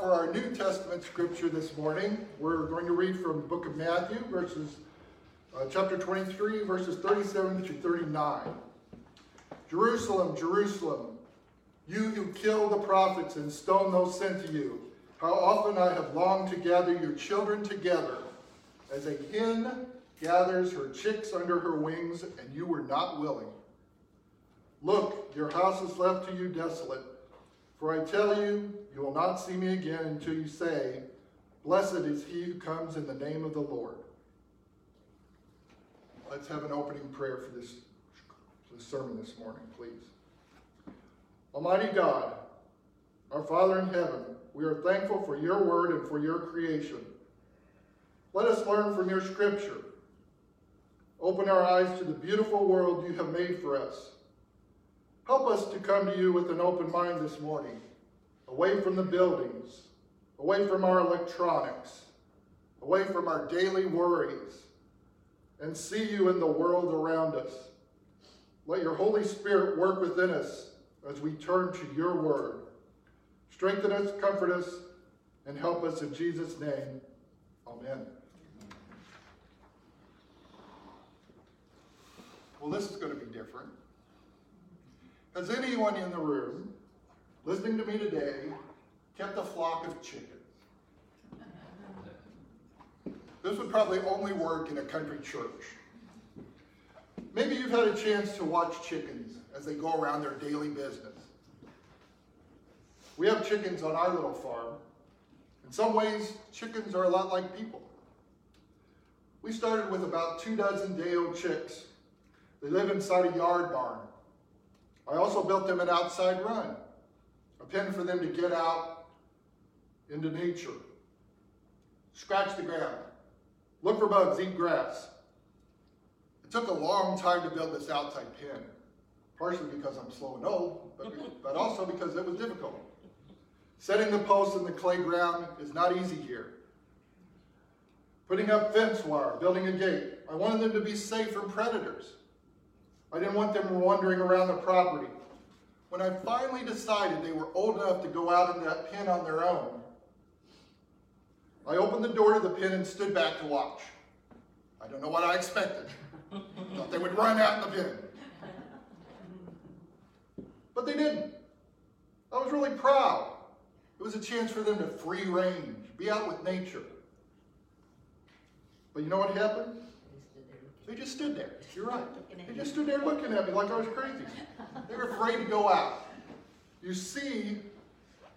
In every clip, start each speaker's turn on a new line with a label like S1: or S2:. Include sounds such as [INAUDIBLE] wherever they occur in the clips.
S1: for our New Testament scripture this morning. We're going to read from the book of Matthew, verses uh, chapter 23, verses 37 to 39. Jerusalem, Jerusalem, you who kill the prophets and stone those sent to you, how often I have longed to gather your children together, as a hen gathers her chicks under her wings, and you were not willing. Look, your house is left to you desolate. For I tell you, you will not see me again until you say, Blessed is he who comes in the name of the Lord. Let's have an opening prayer for this, for this sermon this morning, please. Almighty God, our Father in heaven, we are thankful for your word and for your creation. Let us learn from your scripture. Open our eyes to the beautiful world you have made for us. Help us to come to you with an open mind this morning, away from the buildings, away from our electronics, away from our daily worries, and see you in the world around us. Let your Holy Spirit work within us as we turn to your word. Strengthen us, comfort us, and help us in Jesus' name. Amen. Well, this is going to be different. Has anyone in the room, listening to me today, kept a flock of chickens? This would probably only work in a country church. Maybe you've had a chance to watch chickens as they go around their daily business. We have chickens on our little farm. In some ways, chickens are a lot like people. We started with about two dozen day-old chicks. They live inside a yard barn. I also built them an outside run, a pen for them to get out into nature, scratch the ground, look for bugs, eat grass. It took a long time to build this outside pen, partially because I'm slow and old, but, [LAUGHS] but also because it was difficult. Setting the posts in the clay ground is not easy here. Putting up fence wire, building a gate. I wanted them to be safe from predators. I didn't want them wandering around the property. When I finally decided they were old enough to go out in that pen on their own, I opened the door to the pen and stood back to watch. I don't know what I expected. [LAUGHS] Thought they would run out in the pen. But they didn't. I was really proud. It was a chance for them to free range, be out with nature. But you know what happened? They just stood there. You're right. They just stood there looking at me like I was crazy. They were afraid to go out. You see,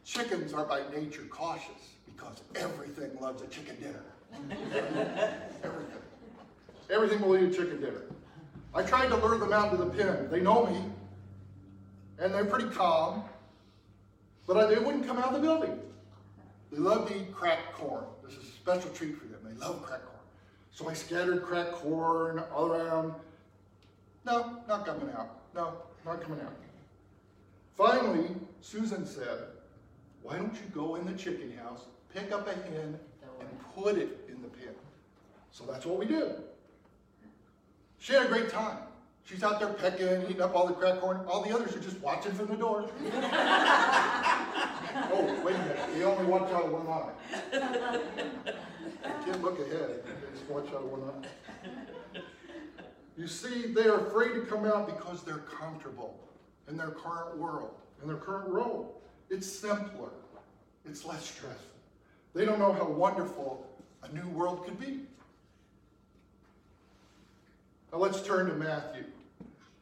S1: chickens are by nature cautious because everything loves a chicken dinner. everything. Everything will eat a chicken dinner. I tried to lure them out to the pen. They know me, and they're pretty calm, but I, they wouldn't come out of the building. They love to eat cracked corn. This is a special treat for them. They love cracked corn. So I scattered cracked corn all around. No, not coming out. No, not coming out. Finally, Susan said, why don't you go in the chicken house, pick up a hen, and put it in the pen? So that's what we did. She had a great time. She's out there pecking, eating up all the cracked corn. All the others are just watching from the door. [LAUGHS] oh, wait a minute. They only watch out of one eye. Look ahead. Just one eye. You see, they are afraid to come out because they're comfortable in their current world, in their current role. It's simpler. It's less stressful. They don't know how wonderful a new world could be. Now let's turn to Matthew.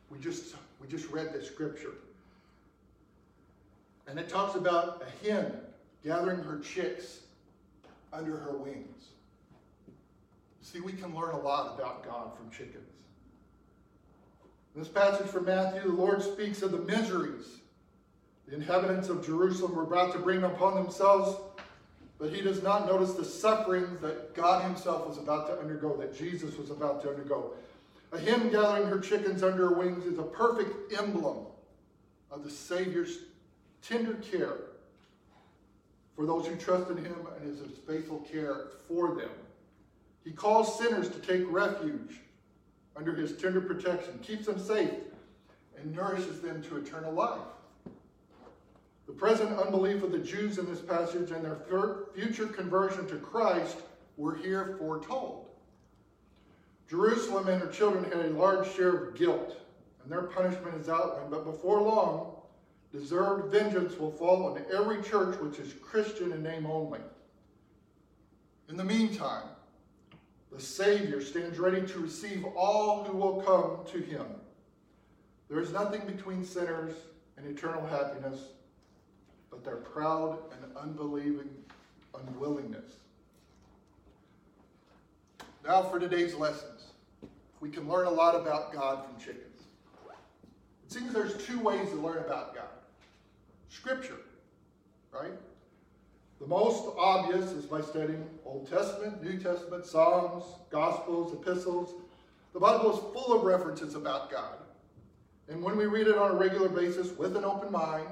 S1: We just, we just read this scripture. And it talks about a hen gathering her chicks under her wings. See, we can learn a lot about God from chickens. In this passage from Matthew, the Lord speaks of the miseries the inhabitants of Jerusalem were about to bring upon themselves, but he does not notice the suffering that God himself was about to undergo, that Jesus was about to undergo. A hen gathering her chickens under her wings is a perfect emblem of the Savior's tender care for those who trust in him and his faithful care for them. He calls sinners to take refuge under his tender protection, keeps them safe, and nourishes them to eternal life. The present unbelief of the Jews in this passage and their future conversion to Christ were here foretold. Jerusalem and her children had a large share of guilt, and their punishment is outlined. But before long, deserved vengeance will fall on every church which is Christian in name only. In the meantime, the Savior stands ready to receive all who will come to him. There is nothing between sinners and eternal happiness but their proud and unbelieving unwillingness. Now for today's lessons. We can learn a lot about God from chickens. It seems there's two ways to learn about God. Scripture, right? The most obvious is by studying Old Testament, New Testament, Psalms, Gospels, Epistles. The Bible is full of references about God. And when we read it on a regular basis with an open mind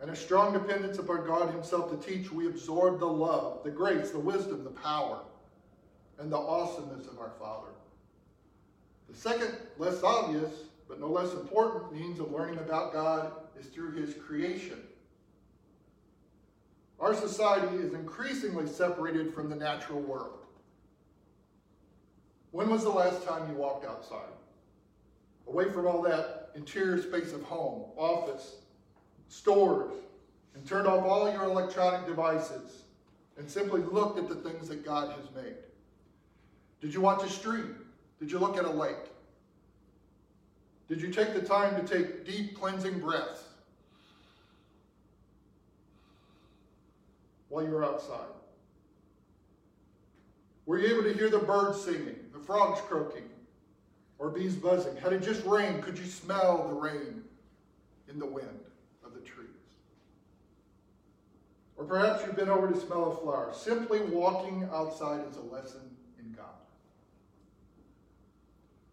S1: and a strong dependence upon God Himself to teach, we absorb the love, the grace, the wisdom, the power, and the awesomeness of our Father. The second, less obvious, but no less important means of learning about God is through His creation. Our society is increasingly separated from the natural world. When was the last time you walked outside? Away from all that interior space of home, office, stores, and turned off all your electronic devices and simply looked at the things that God has made. Did you watch a stream? Did you look at a lake? Did you take the time to take deep cleansing breaths while you were outside? Were you able to hear the birds singing, the frogs croaking, or bees buzzing? Had it just rained, could you smell the rain in the wind of the trees? Or perhaps you've been over to smell a flower. Simply walking outside is a lesson in God.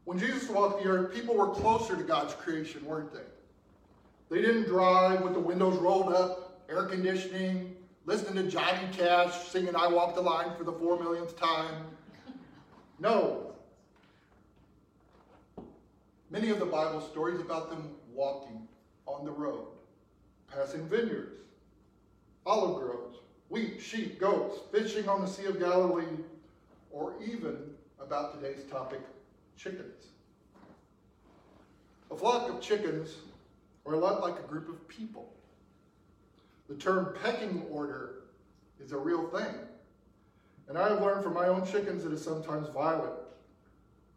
S1: When Jesus walked the earth, people were closer to God's creation, weren't they? They didn't drive with the windows rolled up, air conditioning, listening to Johnny Cash singing I Walk the Line for the four millionth time. No, Many of the Bible stories about them walking on the road, passing vineyards, olive groves, wheat, sheep, goats, fishing on the Sea of Galilee, or even about today's topic, chickens. A flock of chickens are a lot like a group of people. The term pecking order is a real thing. And I have learned from my own chickens that it's sometimes violent.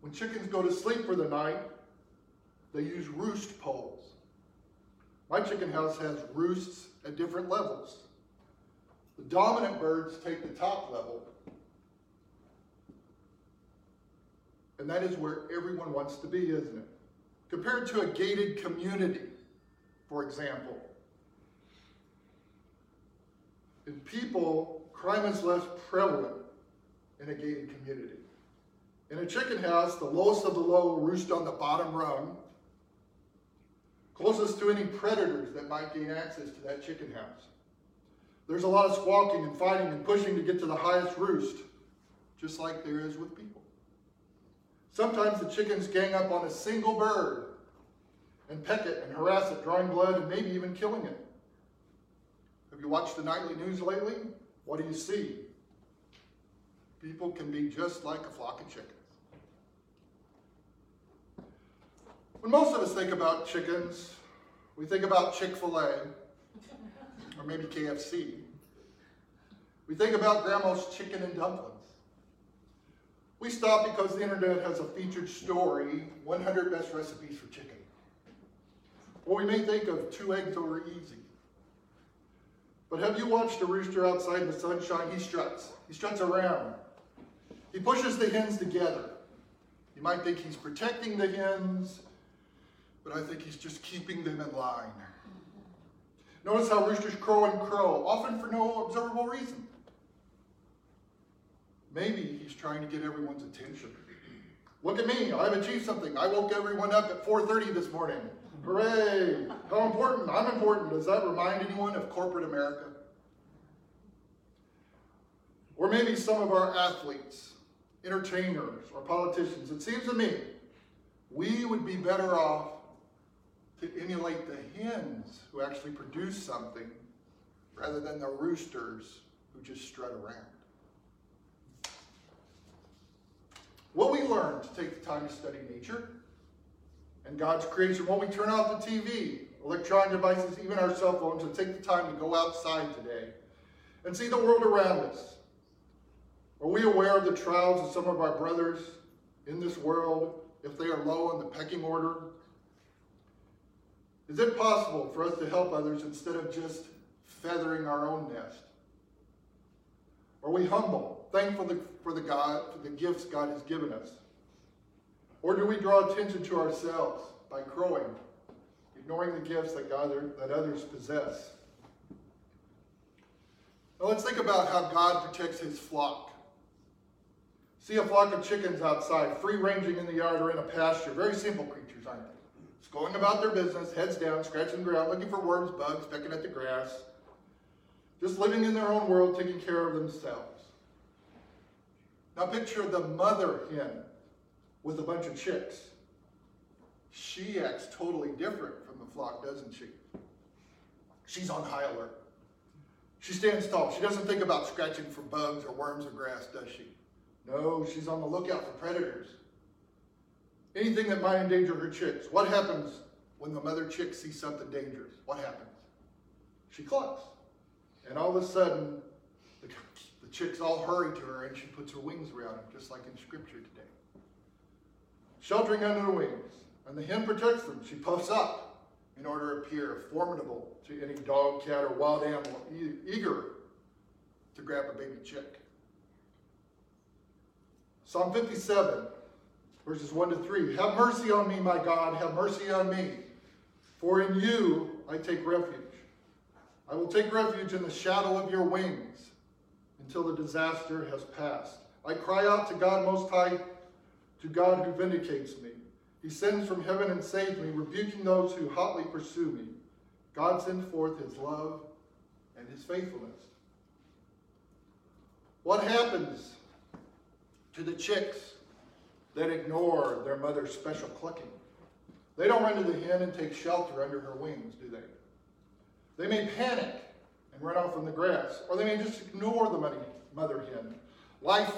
S1: When chickens go to sleep for the night, they use roost poles. My chicken house has roosts at different levels. The dominant birds take the top level, and that is where everyone wants to be, isn't it? Compared to a gated community, for example. In people, crime is less prevalent in a gated community. In a chicken house, the lowest of the low roost on the bottom rung, closest to any predators that might gain access to that chicken house. There's a lot of squawking and fighting and pushing to get to the highest roost, just like there is with people. Sometimes the chickens gang up on a single bird and peck it and harass it, drawing blood and maybe even killing it. Have you watched the nightly news lately? What do you see? People can be just like a flock of chickens. When most of us think about chickens, we think about Chick fil A or maybe KFC. We think about grandma's chicken and dumplings. We stop because the internet has a featured story 100 best recipes for chicken. Or we may think of two eggs over easy. But have you watched a rooster outside in the sunshine? He struts. He struts around. He pushes the hens together. You might think he's protecting the hens, but I think he's just keeping them in line. Notice how roosters crow and crow, often for no observable reason. Maybe he's trying to get everyone's attention. Look at me, I've achieved something. I woke everyone up at 4.30 this morning. Hooray! How important? I'm important. Does that remind anyone of corporate America? Or maybe some of our athletes, entertainers, or politicians. It seems to me we would be better off to emulate the hens who actually produce something rather than the roosters who just strut around. What we learn to take the time to study nature and God's creation, when we turn off the TV, electronic devices, even our cell phones, and take the time to go outside today and see the world around us. Are we aware of the trials of some of our brothers in this world if they are low in the pecking order? Is it possible for us to help others instead of just feathering our own nest? Are we humble, thankful for the God, for the gifts God has given us? Or do we draw attention to ourselves by crowing, ignoring the gifts that, God, that others possess? Now let's think about how God protects his flock. See a flock of chickens outside, free ranging in the yard or in a pasture. Very simple creatures, aren't they? Just going about their business, heads down, scratching the ground, looking for worms, bugs, pecking at the grass. Just living in their own world, taking care of themselves. Now picture the mother hen with a bunch of chicks. She acts totally different from the flock, doesn't she? She's on high alert. She stands tall. She doesn't think about scratching for bugs or worms or grass, does she? No, she's on the lookout for predators. Anything that might endanger her chicks. What happens when the mother chick sees something dangerous? What happens? She clucks. And all of a sudden, the, the chicks all hurry to her and she puts her wings around them, just like in scripture today. Sheltering under her wings. And the hen protects them. She puffs up in order to appear formidable to any dog, cat, or wild animal eager to grab a baby chick. Psalm 57, verses 1 to 3. Have mercy on me, my God, have mercy on me, for in you I take refuge. I will take refuge in the shadow of your wings until the disaster has passed. I cry out to God Most High, to God who vindicates me. He sends from heaven and saves me, rebuking those who hotly pursue me. God sends forth his love and his faithfulness. What happens to the chicks that ignore their mother's special clucking? They don't run to the hen and take shelter under her wings, do they? They may panic and run off in the grass, or they may just ignore the mother hen. Life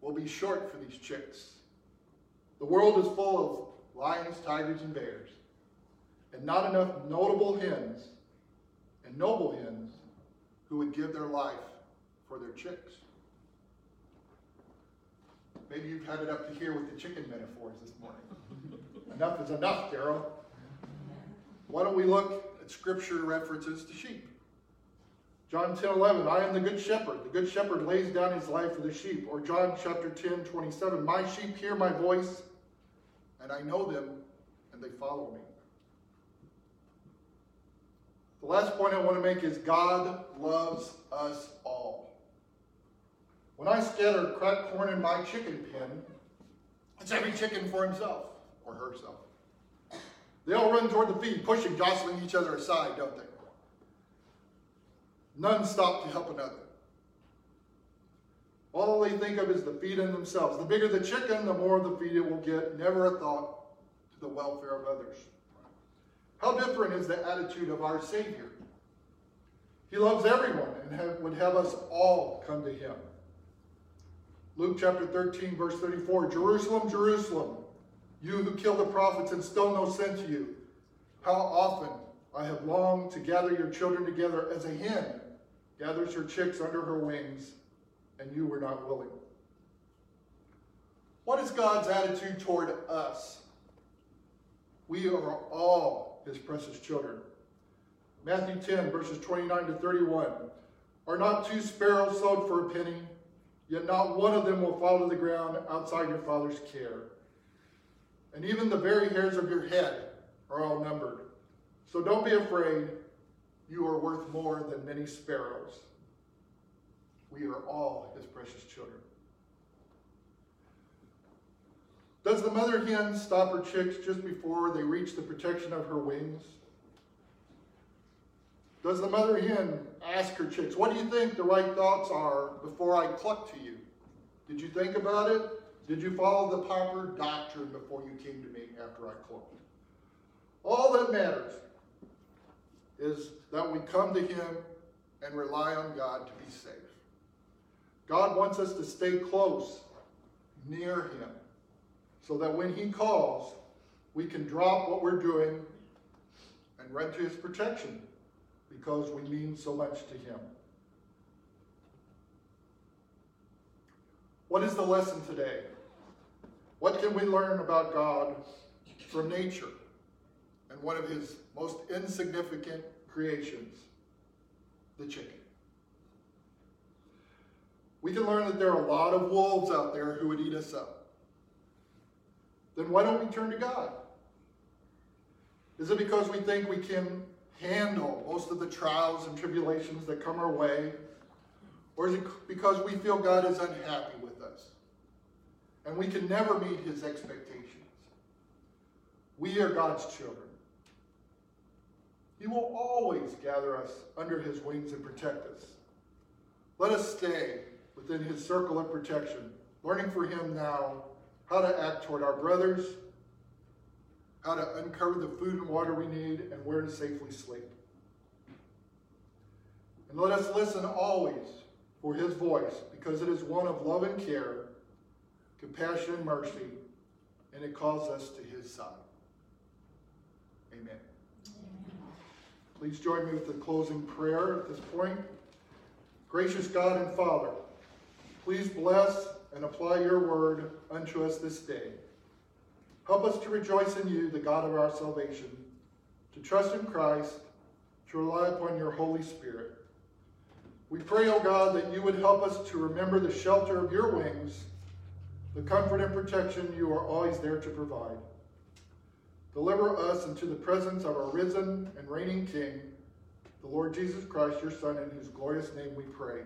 S1: will be short for these chicks. The world is full of lions, tigers, and bears, and not enough notable hens and noble hens who would give their life for their chicks. Maybe you've had it up to here with the chicken metaphors this morning. [LAUGHS] enough is enough, Daryl. Why don't we look at scripture references to sheep? John 10 11, I am the good shepherd. The good shepherd lays down his life for the sheep. Or John chapter 10 27, my sheep hear my voice, and I know them, and they follow me. The last point I want to make is God loves us all. When I scatter cracked corn in my chicken pen, it's every chicken for himself or herself. They all run toward the feed, pushing, jostling each other aside, don't they? None stop to help another. All they think of is the feed in themselves. The bigger the chicken, the more the feed it will get. Never a thought to the welfare of others. How different is the attitude of our Savior? He loves everyone and have, would have us all come to him. Luke chapter 13, verse 34 Jerusalem, Jerusalem, you who kill the prophets and stone those sent to you, how often I have longed to gather your children together as a hen gathers her chicks under her wings and you were not willing. What is God's attitude toward us? We are all his precious children. Matthew 10, verses 29 to 31. Are not two sparrows sold for a penny? Yet not one of them will fall to the ground outside your Father's care. And even the very hairs of your head are all numbered. So don't be afraid. You are worth more than many sparrows. We are all his precious children. Does the mother hen stop her chicks just before they reach the protection of her wings? Does the mother hen ask her chicks, What do you think the right thoughts are before I cluck to you? Did you think about it? Did you follow the proper doctrine before you came to me after I clucked? All that matters is that we come to Him and rely on God to be safe. God wants us to stay close, near Him, so that when He calls, we can drop what we're doing and run to His protection because we mean so much to Him. What is the lesson today? What can we learn about God from nature and one of His most insignificant creations, the chicken? We can learn that there are a lot of wolves out there who would eat us up. Then why don't we turn to God? Is it because we think we can handle most of the trials and tribulations that come our way? Or is it because we feel God is unhappy with us and we can never meet his expectations? We are God's children. He will always gather us under his wings and protect us. Let us stay within his circle of protection, learning for him now how to act toward our brothers, how to uncover the food and water we need, and where to safely sleep. And let us listen always for his voice, because it is one of love and care, compassion and mercy, and it calls us to his side. Amen. Please join me with the closing prayer at this point. Gracious God and Father, please bless and apply your word unto us this day. Help us to rejoice in you, the God of our salvation, to trust in Christ, to rely upon your Holy Spirit. We pray, O God, that you would help us to remember the shelter of your wings, the comfort and protection you are always there to provide. Deliver us into the presence of our risen and reigning King, the Lord Jesus Christ, your Son, in whose glorious name we pray.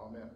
S1: Amen.